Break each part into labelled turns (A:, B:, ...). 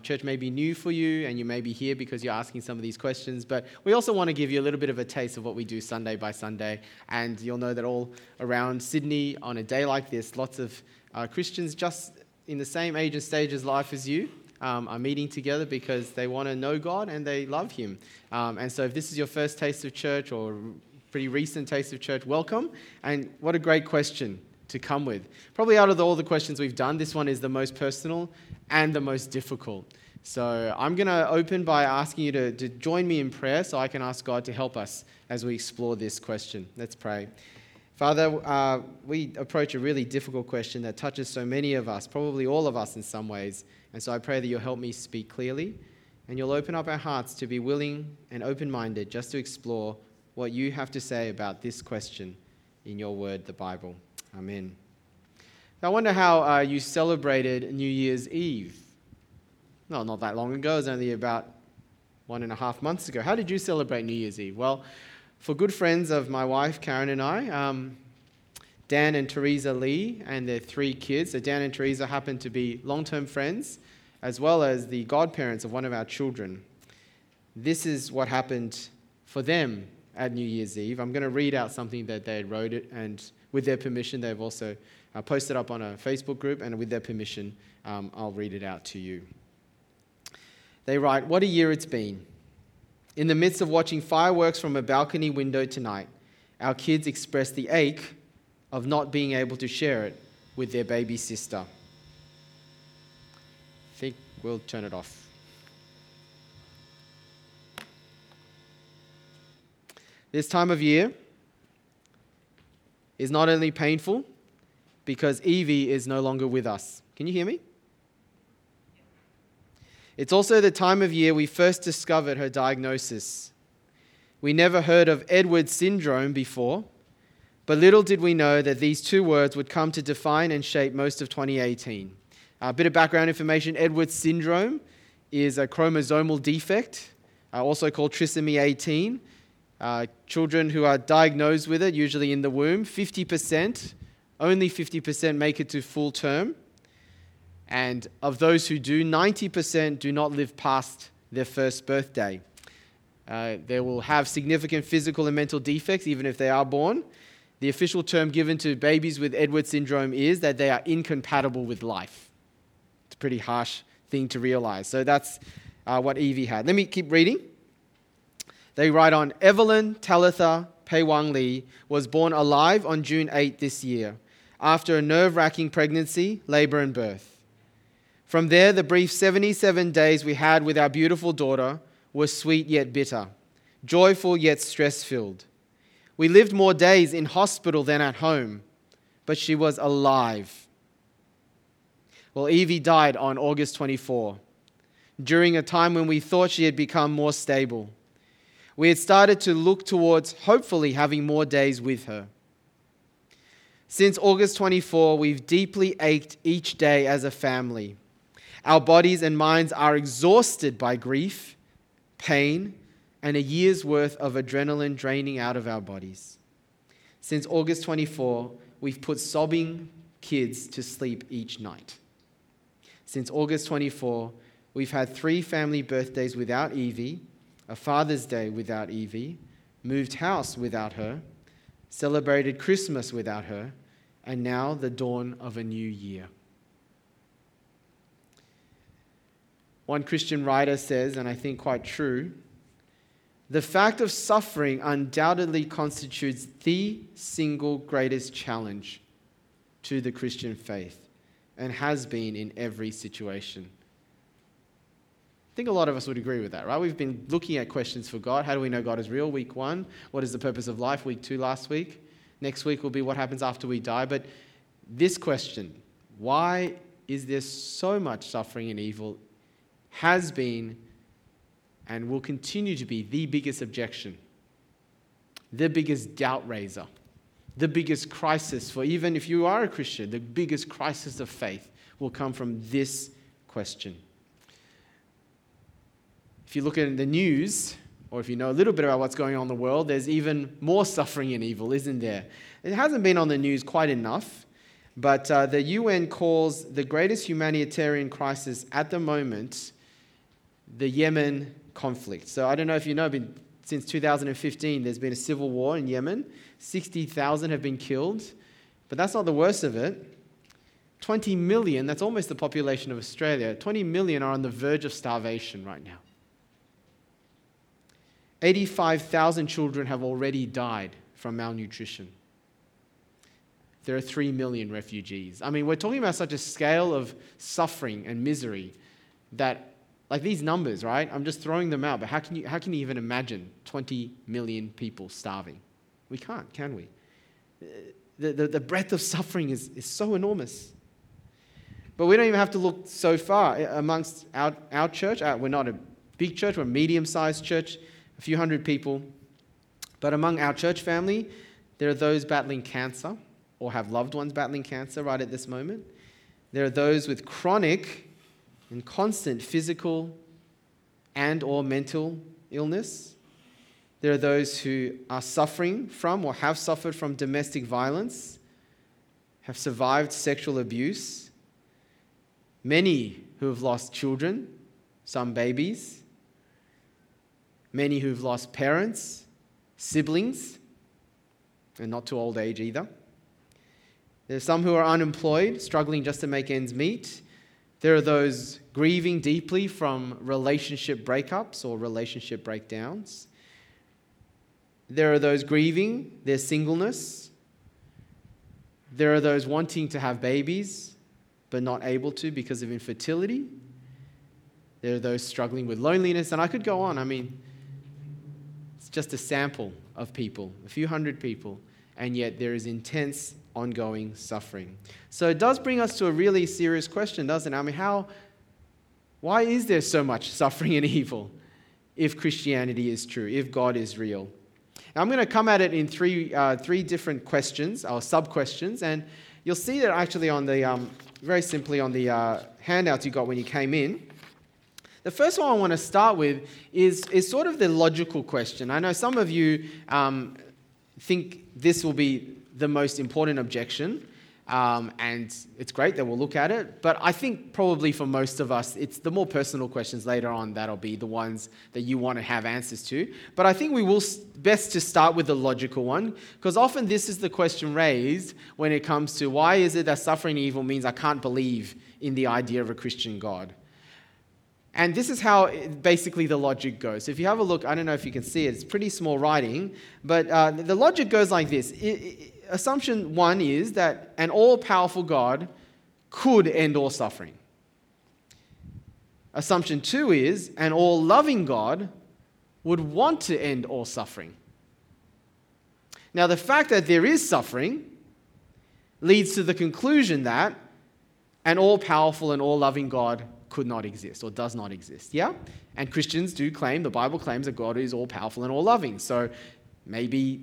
A: Church may be new for you, and you may be here because you're asking some of these questions, but we also want to give you a little bit of a taste of what we do Sunday by Sunday. And you'll know that all around Sydney, on a day like this, lots of uh, Christians just in the same age and stage of life as you um, are meeting together because they want to know God and they love Him. Um, and so, if this is your first taste of church or pretty recent taste of church, welcome. And what a great question to come with. Probably out of all the questions we've done, this one is the most personal and the most difficult. So I'm going to open by asking you to, to join me in prayer so I can ask God to help us as we explore this question. Let's pray. Father, uh, we approach a really difficult question that touches so many of us, probably all of us in some ways. And so I pray that you'll help me speak clearly and you'll open up our hearts to be willing and open minded just to explore what you have to say about this question in your word, the Bible. Amen. I wonder how uh, you celebrated New Year's Eve. No, not that long ago. It was only about one and a half months ago. How did you celebrate New Year's Eve? Well, for good friends of my wife, Karen and I, um, Dan and Teresa Lee and their three kids. So, Dan and Teresa happen to be long term friends, as well as the godparents of one of our children. This is what happened for them at New Year's Eve. I'm going to read out something that they wrote it, and with their permission, they've also uh, posted up on a Facebook group, and with their permission, um, I'll read it out to you. They write, What a year it's been. In the midst of watching fireworks from a balcony window tonight, our kids express the ache of not being able to share it with their baby sister. I think we'll turn it off. This time of year is not only painful because Evie is no longer with us. Can you hear me? It's also the time of year we first discovered her diagnosis. We never heard of Edwards syndrome before, but little did we know that these two words would come to define and shape most of 2018. A bit of background information Edwards syndrome is a chromosomal defect, uh, also called trisomy 18, uh, children who are diagnosed with it, usually in the womb, 50%, only 50% make it to full term. And of those who do, 90% do not live past their first birthday. Uh, they will have significant physical and mental defects even if they are born. The official term given to babies with Edwards syndrome is that they are incompatible with life. It's a pretty harsh thing to realize. So that's uh, what Evie had. Let me keep reading. They write on Evelyn Talitha Pei Wang Li was born alive on June 8 this year after a nerve wracking pregnancy, labor, and birth. From there, the brief 77 days we had with our beautiful daughter were sweet yet bitter, joyful yet stress filled. We lived more days in hospital than at home, but she was alive. Well, Evie died on August 24, during a time when we thought she had become more stable we had started to look towards hopefully having more days with her. Since August 24, we've deeply ached each day as a family. Our bodies and minds are exhausted by grief, pain, and a year's worth of adrenaline draining out of our bodies. Since August 24, we've put sobbing kids to sleep each night. Since August 24, we've had three family birthdays without Evie a Father's Day without Evie, moved house without her, celebrated Christmas without her, and now the dawn of a new year. One Christian writer says, and I think quite true, the fact of suffering undoubtedly constitutes the single greatest challenge to the Christian faith and has been in every situation. I think a lot of us would agree with that, right? We've been looking at questions for God. How do we know God is real? Week one. What is the purpose of life? Week two last week. Next week will be what happens after we die. But this question, why is there so much suffering and evil, has been and will continue to be the biggest objection, the biggest doubt raiser, the biggest crisis for even if you are a Christian, the biggest crisis of faith will come from this question. If you look at the news, or if you know a little bit about what's going on in the world, there's even more suffering and evil, isn't there? It hasn't been on the news quite enough, but uh, the UN calls the greatest humanitarian crisis at the moment the Yemen conflict. So I don't know if you know, but since 2015, there's been a civil war in Yemen. 60,000 have been killed. But that's not the worst of it. 20 million, that's almost the population of Australia, 20 million are on the verge of starvation right now. 85,000 children have already died from malnutrition. There are 3 million refugees. I mean, we're talking about such a scale of suffering and misery that, like these numbers, right? I'm just throwing them out, but how can you, how can you even imagine 20 million people starving? We can't, can we? The, the, the breadth of suffering is, is so enormous. But we don't even have to look so far amongst our, our church. Uh, we're not a big church, we're a medium sized church, a few hundred people. But among our church family, there are those battling cancer or have loved ones battling cancer right at this moment. There are those with chronic and constant physical and or mental illness. There are those who are suffering from or have suffered from domestic violence, have survived sexual abuse, many who have lost children, some babies, many who've lost parents, siblings, and not too old age either. There's some who are unemployed, struggling just to make ends meet. There are those grieving deeply from relationship breakups or relationship breakdowns. There are those grieving their singleness. There are those wanting to have babies but not able to because of infertility. There are those struggling with loneliness, and I could go on. I mean, just a sample of people, a few hundred people, and yet there is intense ongoing suffering. So it does bring us to a really serious question, doesn't it? I mean, how, why is there so much suffering and evil if Christianity is true, if God is real? Now, I'm going to come at it in three, uh, three different questions, or sub questions, and you'll see that actually on the, um, very simply on the uh, handouts you got when you came in. The first one I want to start with is, is sort of the logical question. I know some of you um, think this will be the most important objection, um, and it's great that we'll look at it. But I think probably for most of us, it's the more personal questions later on that'll be the ones that you want to have answers to. But I think we will best to start with the logical one, because often this is the question raised when it comes to why is it that suffering evil means I can't believe in the idea of a Christian God. And this is how basically the logic goes. If you have a look, I don't know if you can see it, it's pretty small writing, but uh, the logic goes like this. It, it, assumption one is that an all powerful God could end all suffering. Assumption two is an all loving God would want to end all suffering. Now, the fact that there is suffering leads to the conclusion that an all powerful and all loving God could not exist or does not exist. Yeah? And Christians do claim, the Bible claims that God is all powerful and all loving. So maybe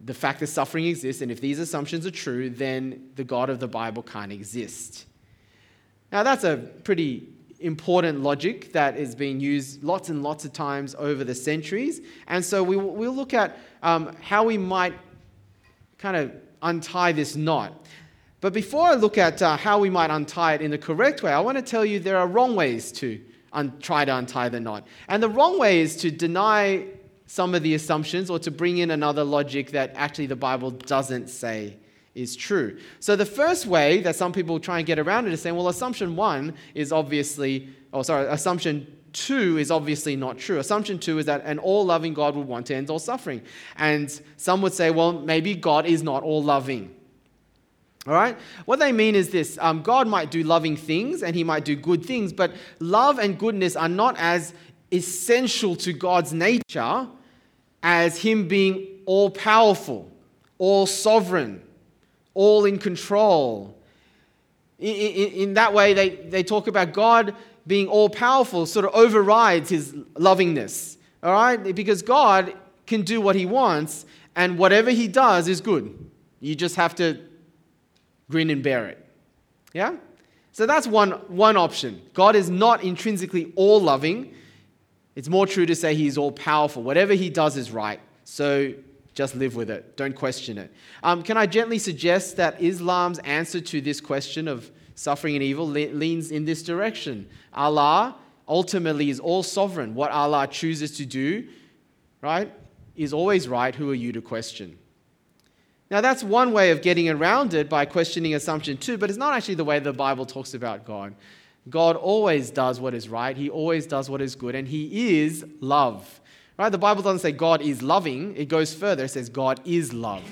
A: the fact that suffering exists, and if these assumptions are true, then the God of the Bible can't exist. Now, that's a pretty important logic that is being used lots and lots of times over the centuries. And so we, will look at um, how we might kind of untie this knot. But before I look at uh, how we might untie it in the correct way, I want to tell you there are wrong ways to un- try to untie the knot. And the wrong way is to deny some of the assumptions or to bring in another logic that actually the Bible doesn't say is true. So the first way that some people try and get around it is saying, well, assumption one is obviously, oh, sorry, assumption two is obviously not true. Assumption two is that an all loving God would want to end all suffering. And some would say, well, maybe God is not all loving. All right? What they mean is this um, God might do loving things and he might do good things, but love and goodness are not as essential to God's nature as Him being all powerful, all sovereign, all in control. In, in, in, that way, they, they talk about God being all powerful, sort of overrides His lovingness. All right? Because God can do what He wants, and whatever He does is good. You just have to grin and bear it. Yeah? So that's one, one option. God is not intrinsically all loving, it's more true to say he is all powerful. Whatever he does is right. So just live with it. Don't question it. Um, can I gently suggest that Islam's answer to this question of suffering and evil le- leans in this direction? Allah ultimately is all sovereign. What Allah chooses to do, right, is always right. Who are you to question? Now, that's one way of getting around it by questioning assumption two, but it's not actually the way the Bible talks about God. God always does what is right, He always does what is good, and He is love. Right? The Bible doesn't say God is loving, it goes further. It says God is love.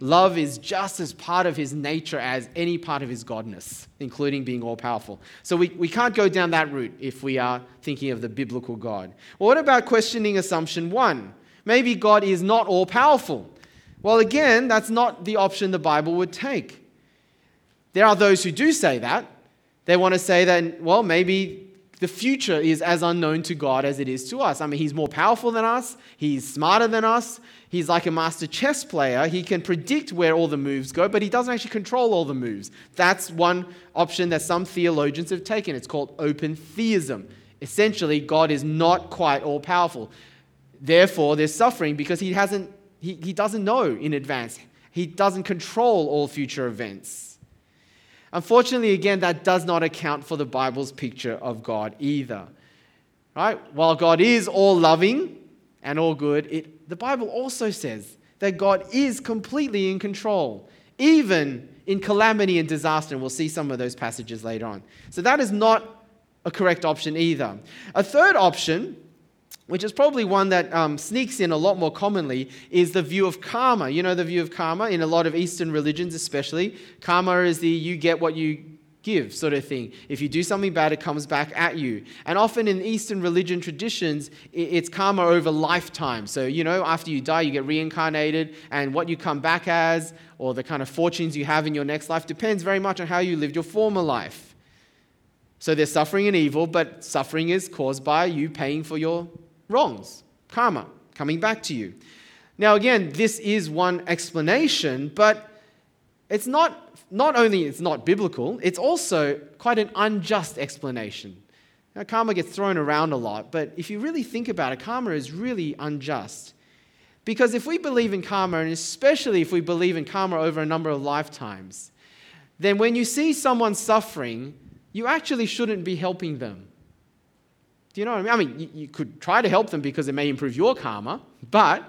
A: Love is just as part of his nature as any part of his godness, including being all powerful. So we, we can't go down that route if we are thinking of the biblical God. Well, what about questioning assumption one? Maybe God is not all powerful. Well, again, that's not the option the Bible would take. There are those who do say that. They want to say that, well, maybe the future is as unknown to God as it is to us. I mean, He's more powerful than us, He's smarter than us, He's like a master chess player. He can predict where all the moves go, but He doesn't actually control all the moves. That's one option that some theologians have taken. It's called open theism. Essentially, God is not quite all powerful. Therefore, there's suffering because He hasn't, he, he doesn't know in advance. He doesn't control all future events. Unfortunately, again, that does not account for the Bible's picture of God either. Right? While God is all loving and all good, it, the Bible also says that God is completely in control, even in calamity and disaster. And we'll see some of those passages later on. So that is not a correct option either. A third option which is probably one that um, sneaks in a lot more commonly, is the view of karma. You know the view of karma in a lot of Eastern religions, especially. Karma is the you get what you give sort of thing. If you do something bad, it comes back at you. And often in Eastern religion traditions, it's karma over lifetime. So, you know, after you die, you get reincarnated, and what you come back as, or the kind of fortunes you have in your next life, depends very much on how you lived your former life. So there's suffering and evil, but suffering is caused by you paying for your wrongs, karma, coming back to you. Now, again, this is one explanation, but it's not, not only it's not biblical, it's also quite an unjust explanation. Now, karma gets thrown around a lot, but if you really think about it, karma is really unjust. Because if we believe in karma, and especially if we believe in karma over a number of lifetimes, then when you see someone suffering, you actually shouldn't be helping them. Do you know what I mean? I mean, you, you could try to help them because it may improve your karma, but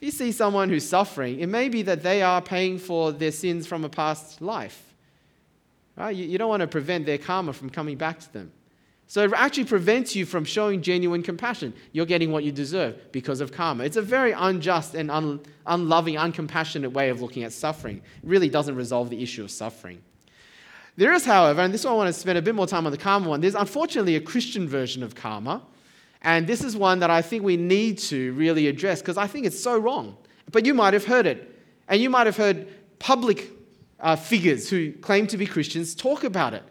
A: if you see someone who's suffering, it may be that they are paying for their sins from a past life. Right? You, you don't want to prevent their karma from coming back to them. So it actually prevents you from showing genuine compassion. You're getting what you deserve because of karma. It's a very unjust and un, unloving, uncompassionate way of looking at suffering. It really doesn't resolve the issue of suffering. There is, however, and this one I want to spend a bit more time on the karma one, there's unfortunately a Christian version of karma. And this is one that I think we need to really address because I think it's so wrong. But you might have heard it. And you might have heard public uh, figures who claim to be Christians talk about it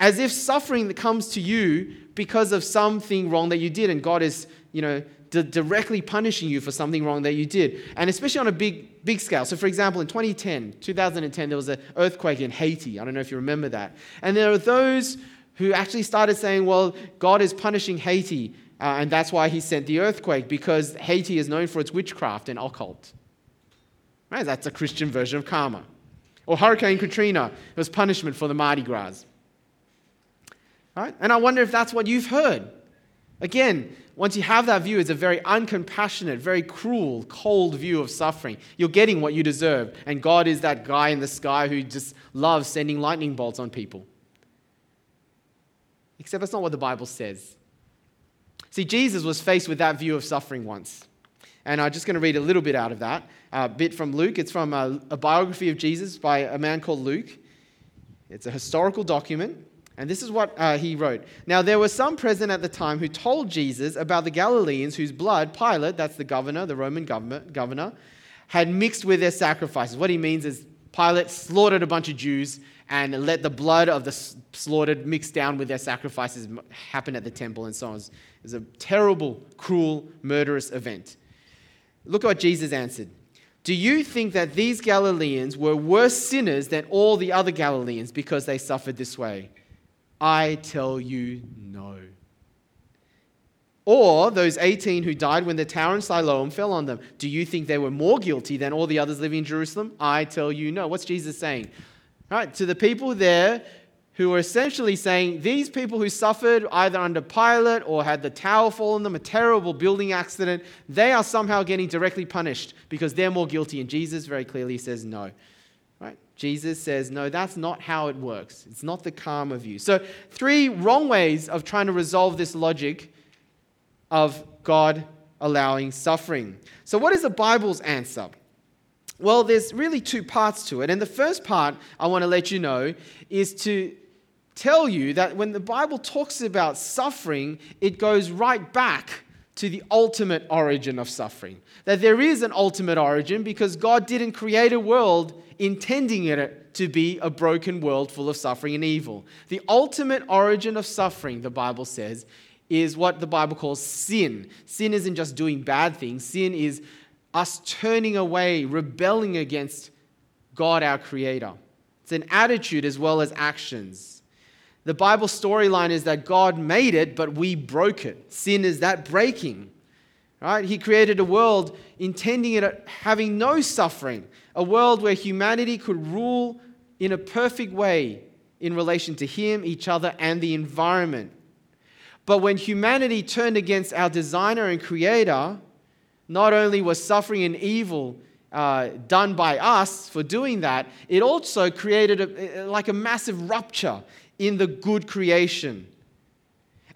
A: as if suffering comes to you because of something wrong that you did and God is, you know, directly punishing you for something wrong that you did. And especially on a big, big scale. So, for example, in 2010, 2010, there was an earthquake in Haiti. I don't know if you remember that. And there are those who actually started saying, well, God is punishing Haiti. Uh, and that's why he sent the earthquake, because Haiti is known for its witchcraft and occult. Right? That's a Christian version of karma. Or Hurricane Katrina was punishment for the Mardi Gras. Right? And I wonder if that's what you've heard. Again, once you have that view, it's a very uncompassionate, very cruel, cold view of suffering. You're getting what you deserve. And God is that guy in the sky who just loves sending lightning bolts on people. Except that's not what the Bible says. See, Jesus was faced with that view of suffering once. And I'm just going to read a little bit out of that. A bit from Luke. It's from a, a biography of Jesus by a man called Luke. It's a historical document. And this is what uh, he wrote. Now, there were some present at the time who told Jesus about the Galileans whose blood Pilate, that's the governor, the Roman governor, had mixed with their sacrifices. What he means is Pilate slaughtered a bunch of Jews and let the blood of the slaughtered mix down with their sacrifices happen at the temple and so on. It was a terrible, cruel, murderous event. Look at what Jesus answered. Do you think that these Galileans were worse sinners than all the other Galileans because they suffered this way? I tell you no. Or those 18 who died when the tower in Siloam fell on them. Do you think they were more guilty than all the others living in Jerusalem? I tell you no. What's Jesus saying? Right, to the people there who were essentially saying these people who suffered either under Pilate or had the tower fall on them, a terrible building accident, they are somehow getting directly punished because they're more guilty. And Jesus very clearly says no. Jesus says, no, that's not how it works. It's not the karma view. So, three wrong ways of trying to resolve this logic of God allowing suffering. So, what is the Bible's answer? Well, there's really two parts to it. And the first part I want to let you know is to tell you that when the Bible talks about suffering, it goes right back to the ultimate origin of suffering. That there is an ultimate origin because God didn't create a world intending it to be a broken world full of suffering and evil. The ultimate origin of suffering, the Bible says, is what the Bible calls sin. Sin isn't just doing bad things, sin is us turning away, rebelling against God, our Creator. It's an attitude as well as actions. The Bible storyline is that God made it, but we broke it. Sin is that breaking. Right? He created a world intending it having no suffering, a world where humanity could rule in a perfect way in relation to Him, each other, and the environment. But when humanity turned against our designer and creator, not only was suffering and evil uh, done by us for doing that, it also created a, like a massive rupture in the good creation.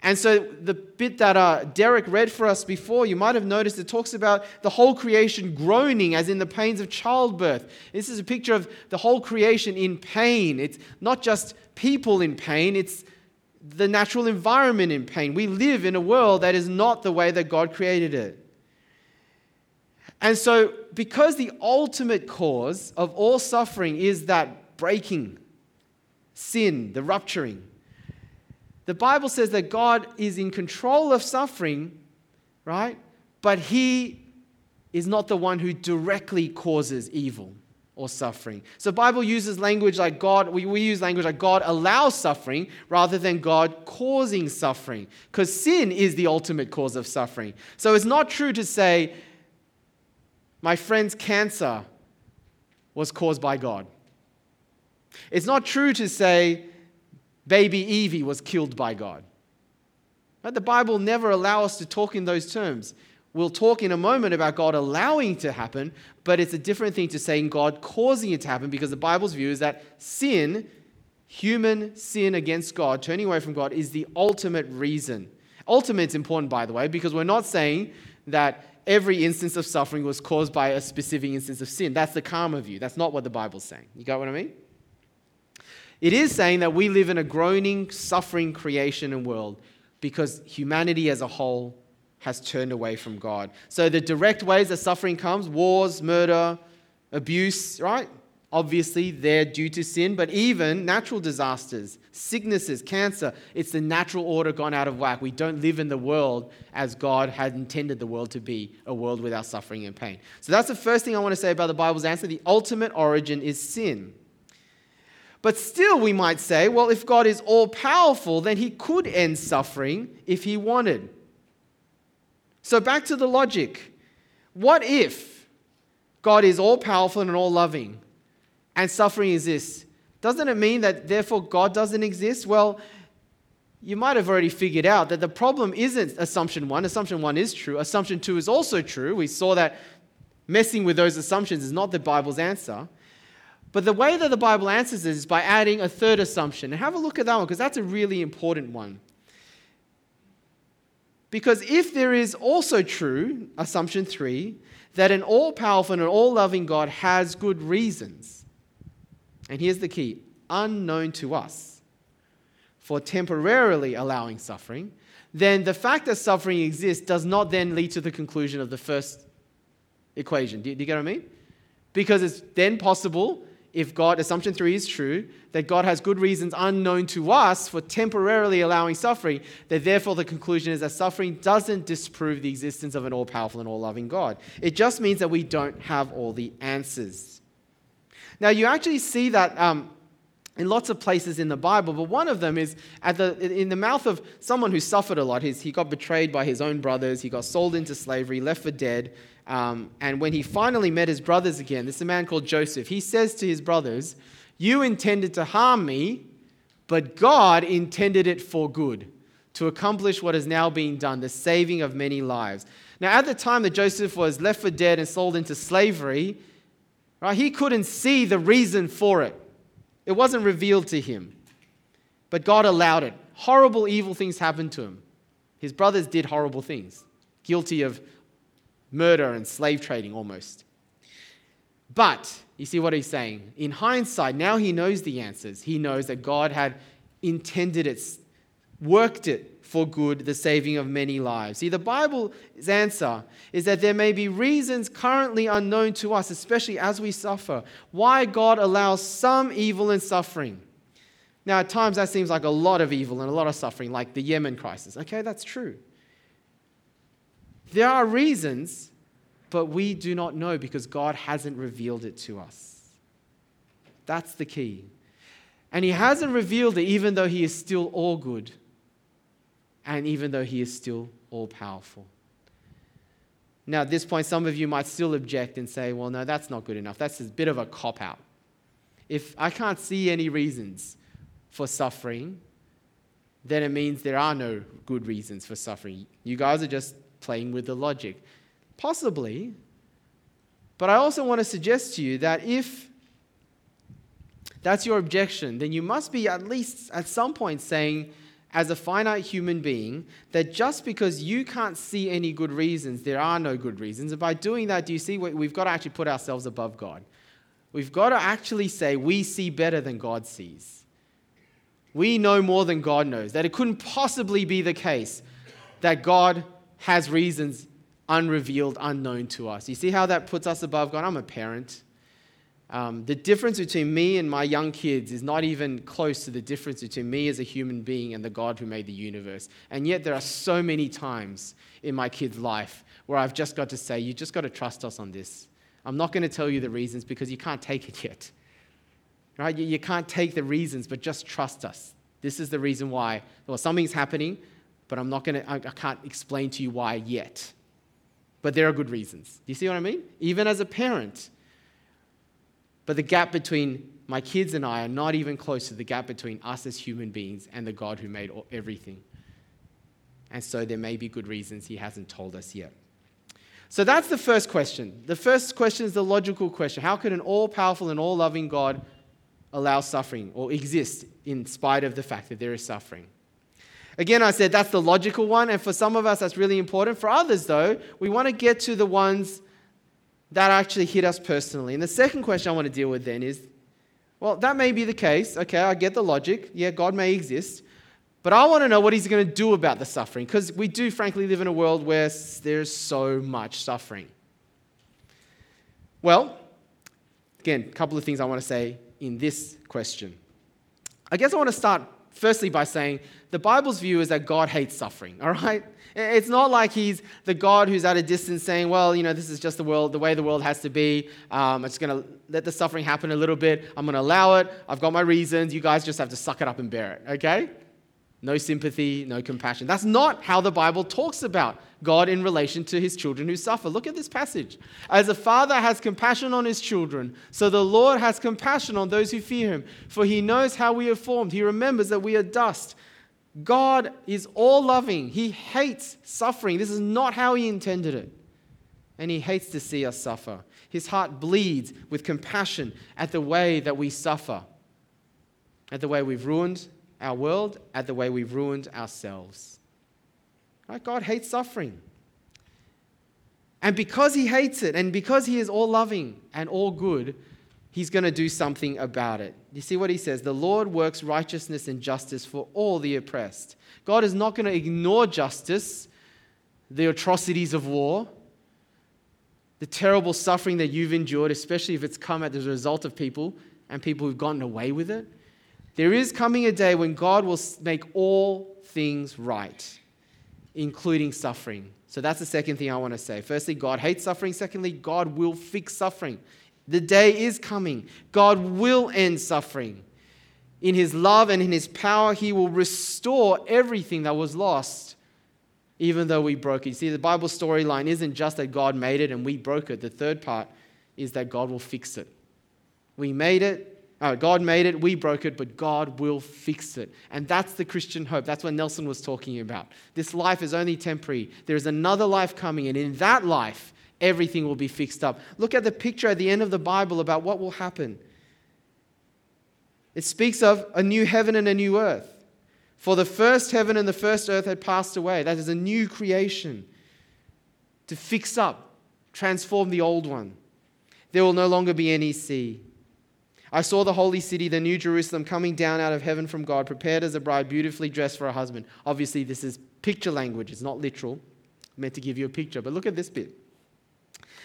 A: And so, the bit that uh, Derek read for us before, you might have noticed it talks about the whole creation groaning, as in the pains of childbirth. This is a picture of the whole creation in pain. It's not just people in pain, it's the natural environment in pain. We live in a world that is not the way that God created it. And so, because the ultimate cause of all suffering is that breaking, sin, the rupturing. The Bible says that God is in control of suffering, right? But He is not the one who directly causes evil or suffering. So Bible uses language like God, we, we use language like God allows suffering rather than God causing suffering. Because sin is the ultimate cause of suffering. So it's not true to say, my friend's cancer was caused by God. It's not true to say baby Evie was killed by God. But the Bible never allows us to talk in those terms. We'll talk in a moment about God allowing it to happen, but it's a different thing to saying God causing it to happen because the Bible's view is that sin, human sin against God, turning away from God, is the ultimate reason. Ultimate is important, by the way, because we're not saying that every instance of suffering was caused by a specific instance of sin. That's the karma view. That's not what the Bible's saying. You got what I mean? It is saying that we live in a groaning, suffering creation and world because humanity as a whole has turned away from God. So the direct ways that suffering comes wars, murder, abuse, right? Obviously, they're due to sin, but even natural disasters, sicknesses, cancer, it's the natural order gone out of whack. We don't live in the world as God had intended the world to be a world without suffering and pain. So that's the first thing I want to say about the Bible's answer. The ultimate origin is sin. But still, we might say, well, if God is all powerful, then he could end suffering if he wanted. So, back to the logic. What if God is all powerful and all loving and suffering exists? Doesn't it mean that therefore God doesn't exist? Well, you might have already figured out that the problem isn't assumption one. Assumption one is true. Assumption two is also true. We saw that messing with those assumptions is not the Bible's answer. But the way that the Bible answers this is by adding a third assumption. And have a look at that one because that's a really important one. Because if there is also true, assumption three, that an all powerful and an all loving God has good reasons, and here's the key unknown to us, for temporarily allowing suffering, then the fact that suffering exists does not then lead to the conclusion of the first equation. Do you, do you get what I mean? Because it's then possible if God, assumption three is true, that God has good reasons unknown to us for temporarily allowing suffering, that therefore the conclusion is that suffering doesn't disprove the existence of an all powerful and all loving God. It just means that we don't have all the answers. Now, you actually see that um, in lots of places in the Bible, but one of them is at the, in the mouth of someone who suffered a lot. He's, he got betrayed by his own brothers, he got sold into slavery, left for dead. Um, and when he finally met his brothers again, this is a man called Joseph, he says to his brothers, You intended to harm me, but God intended it for good, to accomplish what is now being done, the saving of many lives. Now, at the time that Joseph was left for dead and sold into slavery, right, he couldn't see the reason for it. It wasn't revealed to him. But God allowed it. Horrible, evil things happened to him. His brothers did horrible things, guilty of murder and slave trading almost. But, you see what he's saying? In hindsight, now he knows the answers. He knows that God had intended it, worked it for good, the saving of many lives. See, the Bible's answer is that there may be reasons currently unknown to us, especially as we suffer, why God allows some evil and suffering. Now, at times that seems like a lot of evil and a lot of suffering, like the Yemen crisis. Okay, that's true. There are reasons, but we do not know because God hasn't revealed it to us. That's the key. And He hasn't revealed it even though He is still all good and even though He is still all powerful. Now, at this point, some of you might still object and say, well, no, that's not good enough. That's a bit of a cop out. If I can't see any reasons for suffering, then it means there are no good reasons for suffering. You guys are just playing with the logic. Possibly. But I also want to suggest to you that if that's your objection, then you must be at least at some point saying, as a finite human being, that just because you can't see any good reasons, there are no good reasons. And by doing that, do you see we've got to actually put ourselves above God? We've got to actually say we see better than God sees. We know more than God knows. That it couldn't possibly be the case that God has reasons unrevealed, unknown to us. You see how that puts us above God? I'm a parent. Um, the difference between me and my young kids is not even close to the difference between me as a human being and the God who made the universe. And yet, there are so many times in my kid's life where I've just got to say, You just got to trust us on this. I'm not going to tell you the reasons because you can't take it yet. Right? You, you can't take the reasons, but just trust us. This is the reason why. Well, something's happening, but I'm not going to, I, can't explain to you why yet. But there are good reasons. Do you see what I mean? Even as a parent, but the gap between my kids and I are not even close to the gap between us as human beings and the God who made everything. And so there may be good reasons he hasn't told us yet. So that's the first question. The first question is the logical question How could an all powerful and all loving God allow suffering or exist in spite of the fact that there is suffering? Again, I said that's the logical one, and for some of us, that's really important. For others, though, we want to get to the ones that actually hit us personally. And the second question I want to deal with then is well, that may be the case. Okay, I get the logic. Yeah, God may exist. But I want to know what he's going to do about the suffering because we do, frankly, live in a world where there's so much suffering. Well, again, a couple of things I want to say in this question. I guess I want to start firstly by saying the Bible's view is that God hates suffering, all right? It's not like he's the God who's at a distance saying, well, you know, this is just the world, the way the world has to be. Um, I'm just going to let the suffering happen a little bit. I'm going to allow it. I've got my reasons. You guys just have to suck it up and bear it, okay? No sympathy, no compassion. That's not how the Bible talks about God in relation to his children who suffer. Look at this passage. As a father has compassion on his children, so the Lord has compassion on those who fear him, for he knows how we are formed. He remembers that we are dust. God is all loving. He hates suffering. This is not how He intended it. And He hates to see us suffer. His heart bleeds with compassion at the way that we suffer, at the way we've ruined our world, at the way we've ruined ourselves. Right? God hates suffering. And because He hates it, and because He is all loving and all good, he's going to do something about it. You see what he says? The Lord works righteousness and justice for all the oppressed. God is not going to ignore justice, the atrocities of war, the terrible suffering that you've endured, especially if it's come as a result of people and people who've gotten away with it. There is coming a day when God will make all things right, including suffering. So that's the second thing I want to say. Firstly, God hates suffering. Secondly, God will fix suffering. The day is coming. God will end suffering. In his love and in his power, he will restore everything that was lost, even though we broke it. You see, the Bible storyline isn't just that God made it and we broke it. The third part is that God will fix it. We made it Uh, God made it, we broke it, but God will fix it. And that's the Christian hope. That's what Nelson was talking about. This life is only temporary. There is another life coming, and in that life, everything will be fixed up. Look at the picture at the end of the Bible about what will happen. It speaks of a new heaven and a new earth. For the first heaven and the first earth had passed away. That is a new creation to fix up, transform the old one. There will no longer be any sea. I saw the holy city, the new Jerusalem, coming down out of heaven from God, prepared as a bride, beautifully dressed for a husband. Obviously, this is picture language, it's not literal. I'm meant to give you a picture. But look at this bit.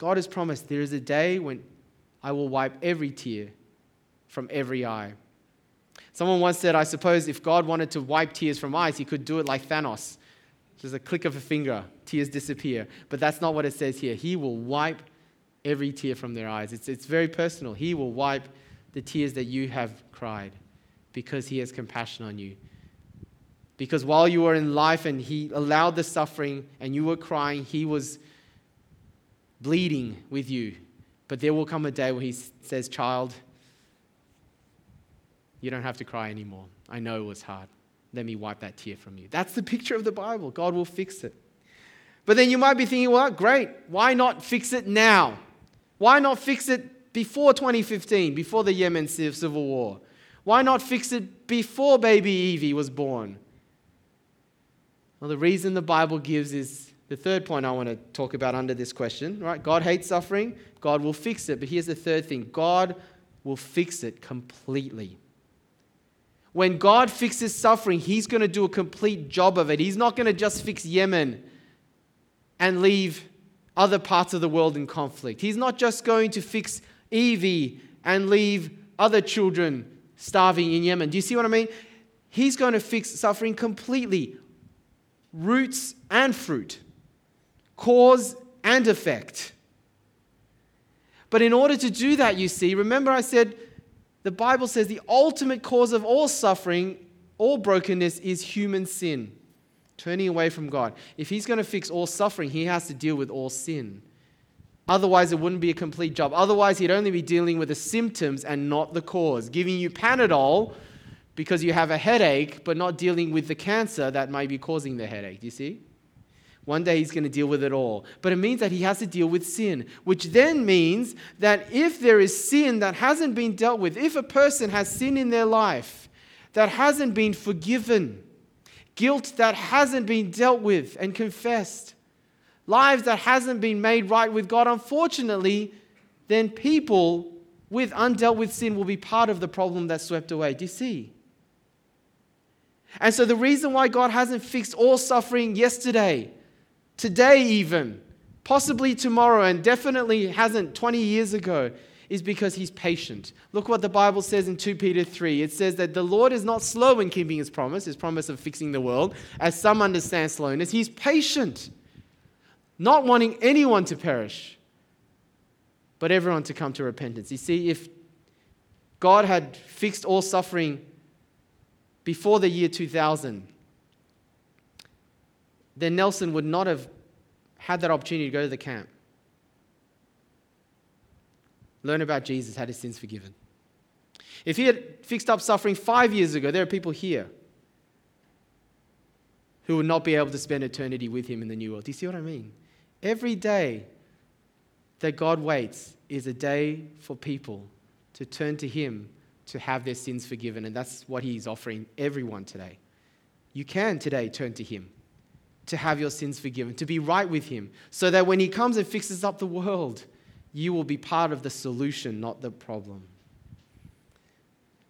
A: God has promised there is a day when I will wipe every tear from every eye. Someone once said, I suppose if God wanted to wipe tears from eyes, he could do it like Thanos. Just a click of a finger, tears disappear. But that's not what it says here. He will wipe every tear from their eyes. It's, it's very personal. He will wipe the tears that you have cried because He has compassion on you. Because while you were in life and He allowed the suffering and you were crying, He was bleeding with you. But there will come a day where He says, Child, you don't have to cry anymore. I know it was hard. Let me wipe that tear from you. That's the picture of the Bible. God will fix it. But then you might be thinking, well, great. Why not fix it now? Why not fix it before 2015, before the Yemen civil war? Why not fix it before baby Evie was born? Well, the reason the Bible gives is the third point I want to talk about under this question, right? God hates suffering, God will fix it. But here's the third thing God will fix it completely. When God fixes suffering, He's going to do a complete job of it. He's not going to just fix Yemen and leave other parts of the world in conflict. He's not just going to fix Evie and leave other children starving in Yemen. Do you see what I mean? He's going to fix suffering completely roots and fruit, cause and effect. But in order to do that, you see, remember I said the Bible says the ultimate cause of all suffering, all brokenness is human sin, turning away from God. If He's going to fix all suffering, He has to deal with all sin. Otherwise, it wouldn't be a complete job. Otherwise, he'd only be dealing with the symptoms and not the cause. Giving you Panadol because you have a headache, but not dealing with the cancer that may be causing the headache. Do you see? One day he's going to deal with it all. But it means that he has to deal with sin, which then means that if there is sin that hasn't been dealt with, if a person has sin in their life that hasn't been forgiven, guilt that hasn't been dealt with and confessed, lives that hasn't been made right with God, unfortunately, then people with undealt with sin will be part of the problem that's swept away. Do you see? And so the reason why God hasn't fixed all suffering yesterday, today even, possibly tomorrow, and definitely hasn't 20 years ago, is because he's patient. Look what the Bible says in 2 Peter 3. It says that the Lord is not slow in keeping his promise, his promise of fixing the world, as some understand slowness. He's patient not wanting anyone to perish, but everyone to come to repentance. You see, if God had fixed all suffering before the year 2000, then Nelson would not have had that opportunity to go to the camp. Learn about Jesus, had his sins forgiven. If he had fixed up suffering five years ago, there are people here who would not be able to spend eternity with him in the new world. Do you see what I mean? Every day that God waits is a day for people to turn to Him to have their sins forgiven. And that's what He's offering everyone today. You can today turn to Him to have your sins forgiven, to be right with Him, so that when He comes and fixes up the world, you will be part of the solution, not the problem.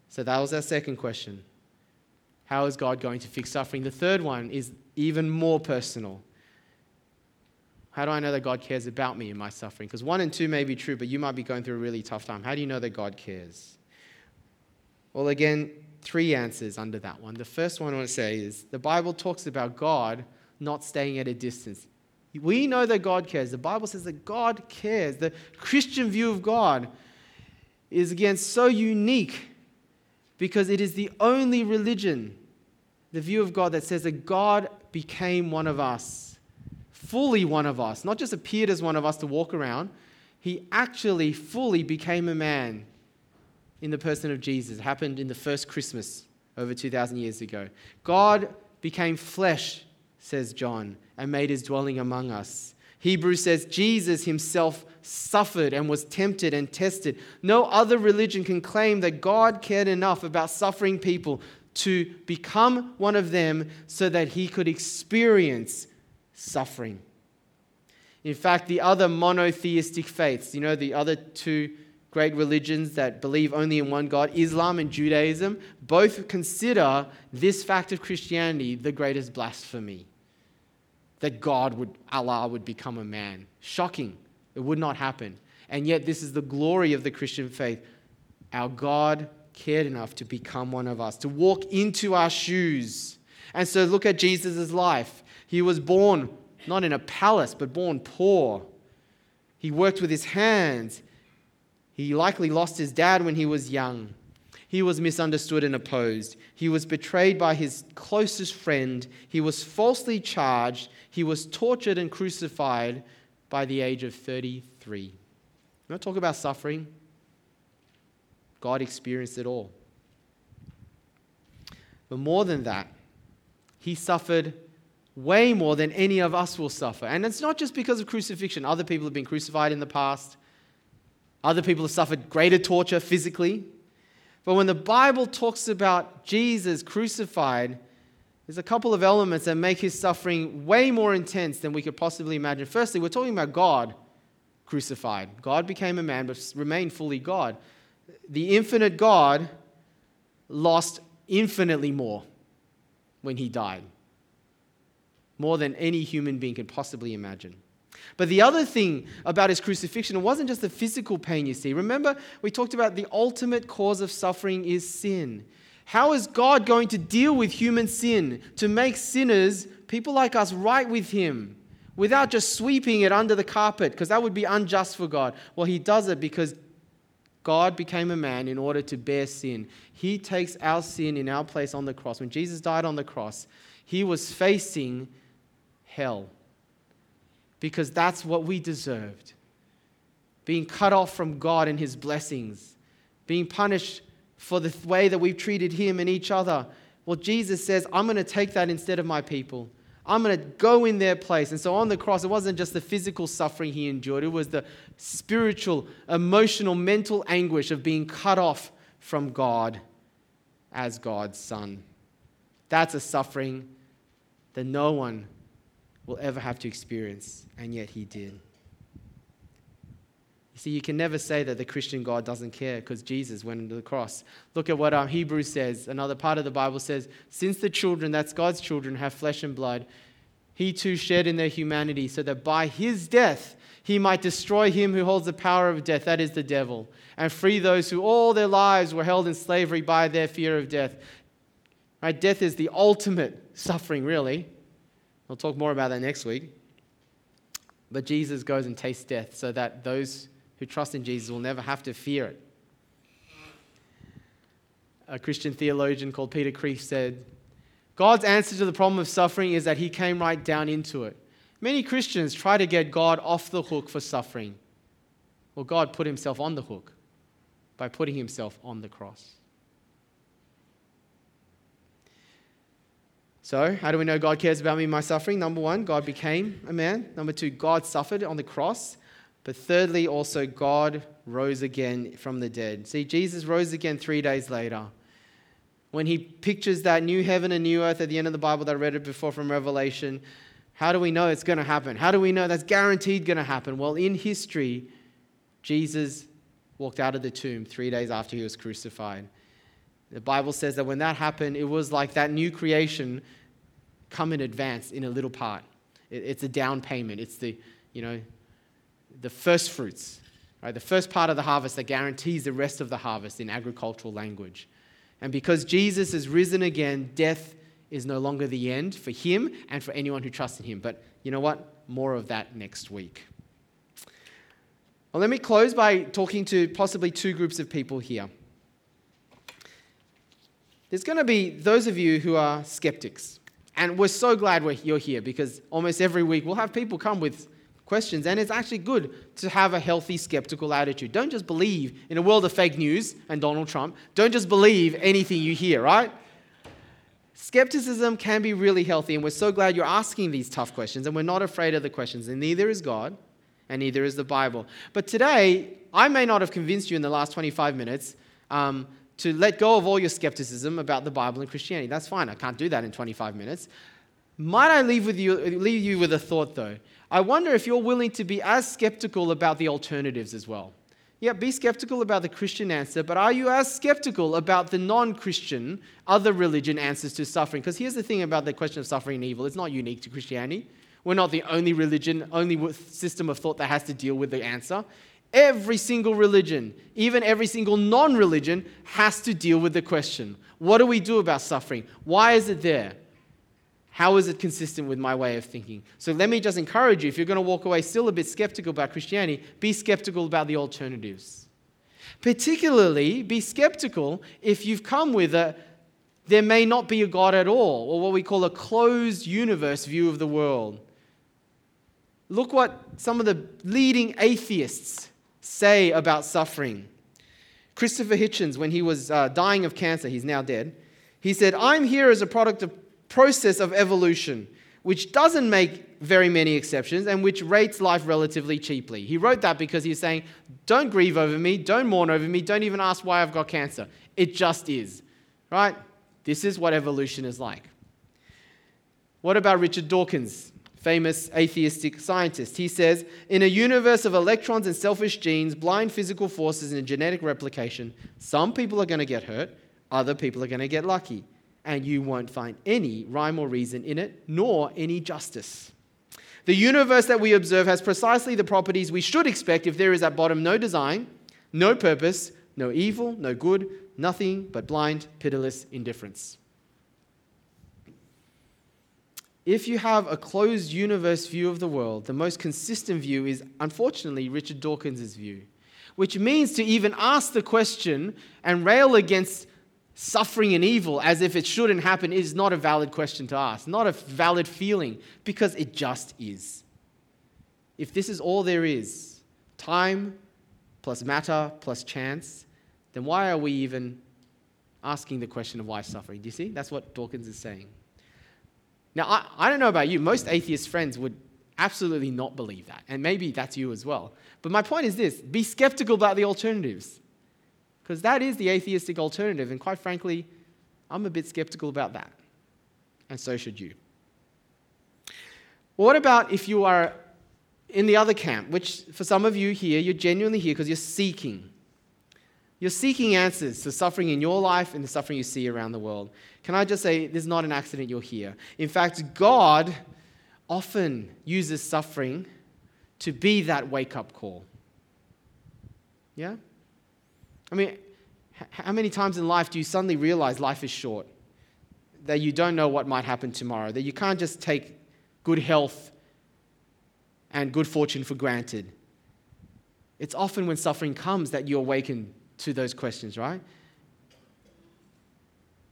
A: So that was our second question. How is God going to fix suffering? The third one is even more personal. How do I know that God cares about me in my suffering? Because one and two may be true, but you might be going through a really tough time. How do you know that God cares? Well, again, three answers under that one. The first one I want to say is the Bible talks about God not staying at a distance. We know that God cares. The Bible says that God cares. The Christian view of God is, again, so unique because it is the only religion, the view of God that says that God became one of us, fully one of us, not just appeared as one of us to walk around. He actually fully became a man in the person of Jesus. It happened in the first Christmas over 2,000 years ago. God became flesh, says John, and made his dwelling among us. Hebrews says Jesus himself suffered and was tempted and tested. No other religion can claim that God cared enough about suffering people to become one of them so that he could experience suffering. In fact, the other monotheistic faiths, you know, the other two great religions that believe only in one God, Islam and Judaism, both consider this fact of Christianity the greatest blasphemy. That God would, Allah would become a man. Shocking. It would not happen. And yet, this is the glory of the Christian faith. Our God cared enough to become one of us, to walk into our shoes. And so, look at Jesus' life. He was born not in a palace, but born poor. He worked with his hands. He likely lost his dad when he was young. He was misunderstood and opposed. He was betrayed by his closest friend. He was falsely charged. He was tortured and crucified by the age of 33. You want to talk about suffering? God experienced it all. But more than that, he suffered way more than any of us will suffer. And it's not just because of crucifixion. Other people have been crucified in the past. Other people have suffered greater torture physically. But when the Bible talks about Jesus crucified, there's a couple of elements that make his suffering way more intense than we could possibly imagine. Firstly, we're talking about God crucified. God became a man, but remained fully God. The infinite God lost infinitely more when he died, more than any human being could possibly imagine. But the other thing about his crucifixion, it wasn't just the physical pain you see. Remember, we talked about the ultimate cause of suffering is sin. How is God going to deal with human sin to make sinners, people like us, right with him without just sweeping it under the carpet? Because that would be unjust for God. Well, he does it because God became a man in order to bear sin. He takes our sin in our place on the cross. When Jesus died on the cross, he was facing hell because that's what we deserved. Being cut off from God and His blessings, being punished for the way that we've treated Him and each other. Well, Jesus says, I'm going to take that instead of my people. I'm going to go in their place. And so on the cross, it wasn't just the physical suffering he endured, it was the spiritual, emotional, mental anguish of being cut off from God as God's Son. That's a suffering that no one will ever have to experience, and yet he did. You see, you can never say that the Christian God doesn't care because Jesus went into the cross. Look at what um, Hebrews says. Another part of the Bible says, Since the children, that's God's children, have flesh and blood, he too shared in their humanity, so that by his death he might destroy him who holds the power of death, that is the devil, and free those who all their lives were held in slavery by their fear of death. Right? Death is the ultimate suffering, really. We'll talk more about that next week. But Jesus goes and tastes death so that those who trust in Jesus will never have to fear it. A Christian theologian called Peter Kreeft said, God's answer to the problem of suffering is that he came right down into it. Many Christians try to get God off the hook for suffering. Well, God put himself on the hook by putting himself on the cross. So, how do we know God cares about me and my suffering? Number one, God became a man. Number two, God suffered on the cross. But thirdly, also, God rose again from the dead. See, Jesus rose again three days later. When he pictures that new heaven and new earth at the end of the Bible that I read it before from Revelation, how do we know it's going to happen? How do we know that's guaranteed going to happen? Well, in history, Jesus walked out of the tomb three days after he was crucified. The Bible says that when that happened, it was like that new creation come in advance in a little part. It's a down payment. It's the, you know, the first fruits, right? The first part of the harvest that guarantees the rest of the harvest in agricultural language. And because Jesus is risen again, death is no longer the end for him and for anyone who trusts in him. But you know what? More of that next week. Well, let me close by talking to possibly two groups of people here. There's going to be those of you who are skeptics. And we're so glad you're here because almost every week we'll have people come with questions. And it's actually good to have a healthy skeptical attitude. Don't just believe in a world of fake news and Donald Trump. Don't just believe anything you hear, right? Skepticism can be really healthy, and we're so glad you're asking these tough questions, and we're not afraid of the questions, and neither is God, and neither is the Bible. But today, I may not have convinced you in the last 25 minutes um, to let go of all your skepticism about the Bible and Christianity. That's fine, I can't do that in 25 minutes. Might I leave, with you, leave you with a thought, though? I wonder if you're willing to be as skeptical about the alternatives as well. Yeah, be skeptical about the Christian answer, but are you as skeptical about the non Christian, other religion answers to suffering? Because here's the thing about the question of suffering and evil it's not unique to Christianity. We're not the only religion, only system of thought that has to deal with the answer. Every single religion, even every single non religion, has to deal with the question what do we do about suffering? Why is it there? How is it consistent with my way of thinking? So let me just encourage you if you're going to walk away still a bit skeptical about Christianity, be skeptical about the alternatives. Particularly, be skeptical if you've come with a there may not be a God at all, or what we call a closed universe view of the world. Look what some of the leading atheists say about suffering. Christopher Hitchens, when he was uh, dying of cancer, he's now dead, he said, I'm here as a product of process of evolution, which doesn't make very many exceptions and which rates life relatively cheaply. He wrote that because he's saying, Don't grieve over me, don't mourn over me, don't even ask why I've got cancer. It just is. Right? This is what evolution is like. What about Richard Dawkins, famous atheistic scientist? He says, In a universe of electrons and selfish genes, blind physical forces, and genetic replication, some people are going to get hurt, other people are going to get lucky and you won't find any rhyme or reason in it, nor any justice. The universe that we observe has precisely the properties we should expect if there is at bottom no design, no purpose, no evil, no good, nothing but blind, pitiless indifference. If you have a closed universe view of the world, the most consistent view is unfortunately Richard Dawkins' view, which means to even ask the question and rail against suffering and evil as if it shouldn't happen is not a valid question to ask, not a valid feeling, because it just is. If this is all there is, time plus matter plus chance, then why are we even asking the question of why suffering? Do you see? That's what Dawkins is saying. Now, I, I don't know about you, most atheist friends would absolutely not believe that, and maybe that's you as well. But my point is this be skeptical about the alternatives. Because that is the atheistic alternative. And quite frankly, I'm a bit skeptical about that. And so should you. What about if you are in the other camp, which for some of you here, you're genuinely here because you're seeking. You're seeking answers to suffering in your life and the suffering you see around the world. Can I just say, this is not an accident you're here. In fact, God often uses suffering to be that wake up call. Yeah? I mean, how many times in life do you suddenly realize life is short? That you don't know what might happen tomorrow, that you can't just take good health and good fortune for granted. It's often when suffering comes that you awaken to those questions, right?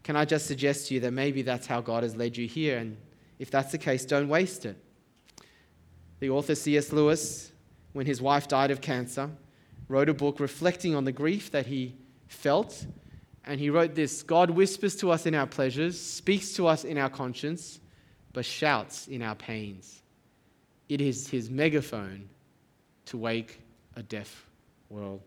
A: Can I just suggest to you that maybe that's how God has led you here? And if that's the case, don't waste it. The author C.S. Lewis, when his wife died of cancer, wrote a book reflecting on the grief that he felt. And he wrote this God whispers to us in our pleasures, speaks to us in our conscience, but shouts in our pains. It is his megaphone to wake a deaf world.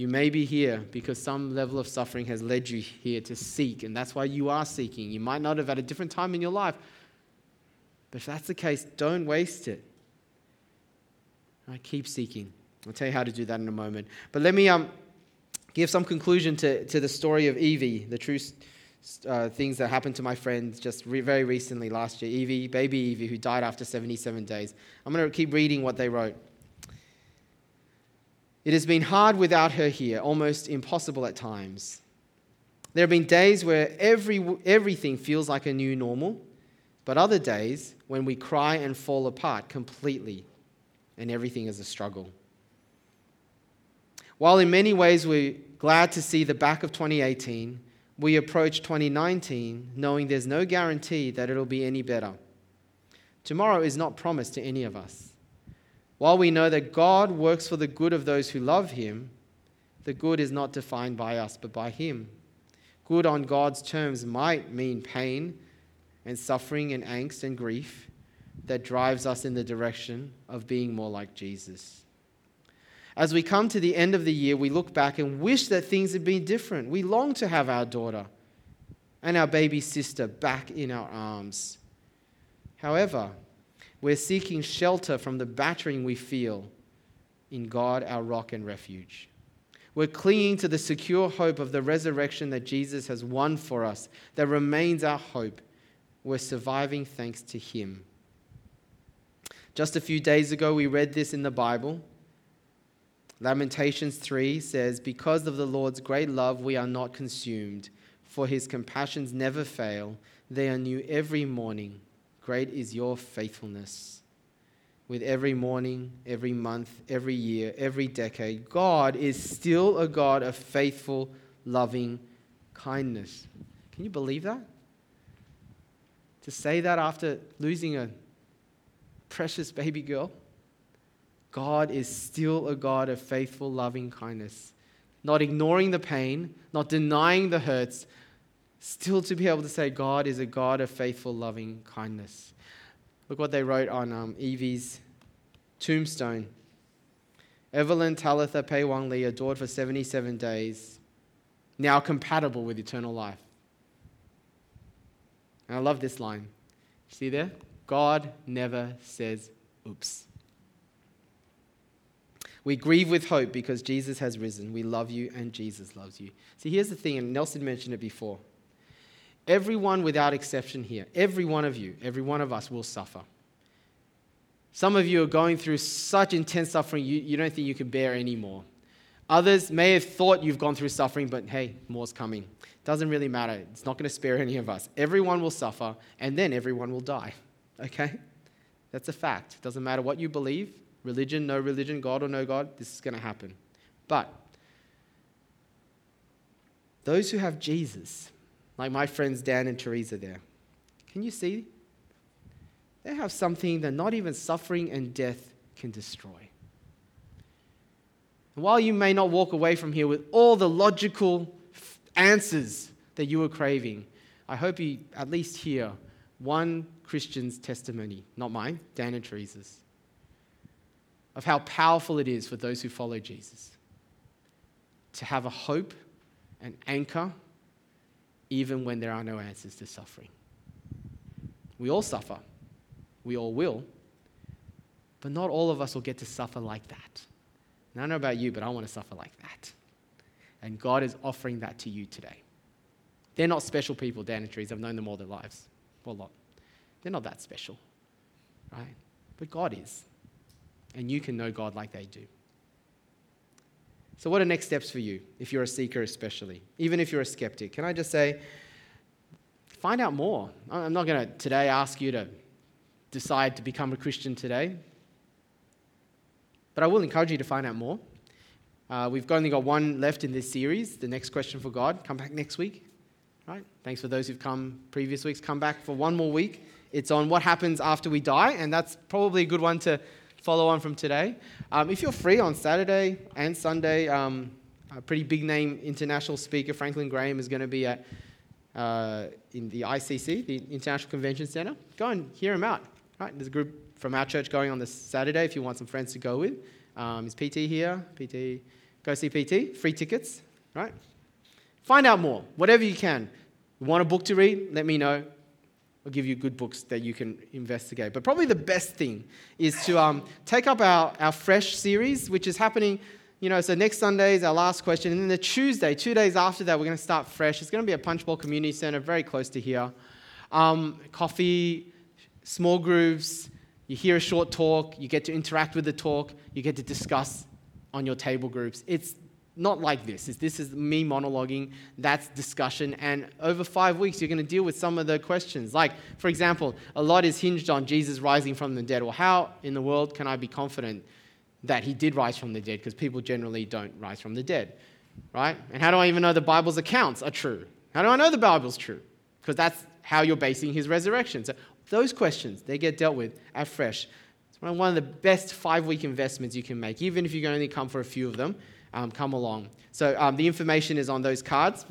A: You may be here because some level of suffering has led you here to seek, and that's why you are seeking. You might not have at a different time in your life, but if that's the case, don't waste it. I keep seeking. I'll tell you how to do that in a moment. But let me um, give some conclusion to, to the story of Evie, the true uh, things that happened to my friend just re- very recently last year. Evie, baby Evie, who died after 77 days. I'm going to keep reading what they wrote. It has been hard without her here, almost impossible at times. There have been days where every, everything feels like a new normal, but other days when we cry and fall apart completely and everything is a struggle. While in many ways we're glad to see the back of 2018, we approach 2019 knowing there's no guarantee that it'll be any better. Tomorrow is not promised to any of us. While we know that God works for the good of those who love Him, the good is not defined by us but by Him. Good on God's terms might mean pain and suffering and angst and grief that drives us in the direction of being more like Jesus. As we come to the end of the year, we look back and wish that things had been different. We long to have our daughter and our baby sister back in our arms. However, we're seeking shelter from the battering we feel in God, our rock and refuge. We're clinging to the secure hope of the resurrection that Jesus has won for us, that remains our hope. We're surviving thanks to Him. Just a few days ago, we read this in the Bible. Lamentations 3 says, Because of the Lord's great love, we are not consumed, for his compassions never fail. They are new every morning. Great is your faithfulness with every morning, every month, every year, every decade. God is still a God of faithful, loving kindness. Can you believe that? To say that after losing a precious baby girl? God is still a God of faithful, loving kindness. Not ignoring the pain, not denying the hurts, still to be able to say, God is a God of faithful, loving kindness. Look what they wrote on um, Evie's tombstone. Evelyn Talitha Pei Wang Li adored for 77 days, now compatible with eternal life. And I love this line. See there? God never says oops. We grieve with hope because Jesus has risen. We love you and Jesus loves you. See, here's the thing, and Nelson mentioned it before. Everyone without exception here, every one of you, every one of us will suffer. Some of you are going through such intense suffering you, you don't think you can bear anymore. Others may have thought you've gone through suffering, but hey, more's coming. Doesn't really matter. It's not going to spare any of us. Everyone will suffer, and then everyone will die. Okay? That's a fact. Doesn't matter what you believe religion, no religion, God or no God, this is going to happen. But those who have Jesus, like my friends Dan and Teresa there. Can you see? They have something that not even suffering and death can destroy. And while you may not walk away from here with all the logical answers that you were craving, I hope you at least hear one Christian's testimony, not mine, Dan and Teresa's, of how powerful it is for those who follow Jesus to have a hope, an anchor, even when there are no answers to suffering. We all suffer, we all will, but not all of us will get to suffer like that. And I don't know about you, but I want to suffer like that. And God is offering that to you today. They're not special people, Dan and Trees. I've known them all their lives. Well, a lot. They're not that special, right? But God is. And you can know God like they do. So, what are next steps for you if you're a seeker, especially? Even if you're a skeptic? Can I just say, find out more? I'm not going to today ask you to decide to become a Christian today, but I will encourage you to find out more. Uh, we've only got one left in this series. The next question for God. Come back next week. Right? Thanks for those who've come previous weeks. Come back for one more week. It's on what happens after we die, and that's probably a good one to follow on from today. Um, if you're free on Saturday and Sunday, um, a pretty big name international speaker, Franklin Graham, is going to be at uh, in the ICC, the International Convention Center. Go and hear him out. Right? There's a group from our church going on this Saturday if you want some friends to go with. Um, is PT here? PT, go see PT. Free tickets, right? Find out more, whatever you can. Want a book to read? Let me know. I'll give you good books that you can investigate. But probably the best thing is to um, take up our, our Fresh series, which is happening, you know, so next Sunday is our last question. And then the Tuesday, two days after that, we're going to start Fresh. It's going to be at Punchbowl Community Centre, very close to here. Um, coffee, small groups, you hear a short talk, you get to interact with the talk, you get to discuss on your table groups. It's not like this. This is me monologuing, that's discussion. And over five weeks, you're going to deal with some of the questions. Like, for example, a lot is hinged on Jesus rising from the dead. Well, how in the world can I be confident that he did rise from the dead? Because people generally don't rise from the dead, right? And how do I even know the Bible's accounts are true? How do I know the Bible's true? Because that's how you're basing his resurrection. So those questions, they get dealt with at Fresh. It's one of the best five week investments you can make, even if you can only come for a few of them. Um, come along. So um, the information is on those cards,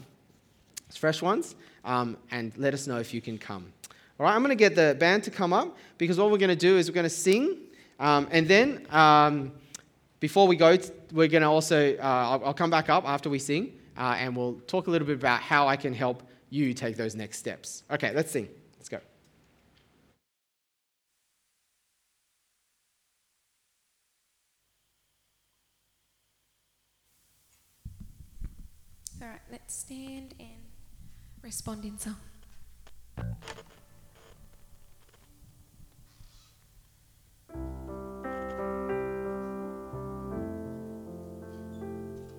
A: it's fresh ones, um, and let us know if you can come. All right, I'm going to get the band to come up because what we're going to do is we're going to sing, um, and then um, before we go, we're going to also, uh, I'll, I'll, come back up after we sing, uh, and we'll talk a little bit about how I can help you take those next steps. Okay, let's sing. Let's go.
B: All right, let's stand and respond in song.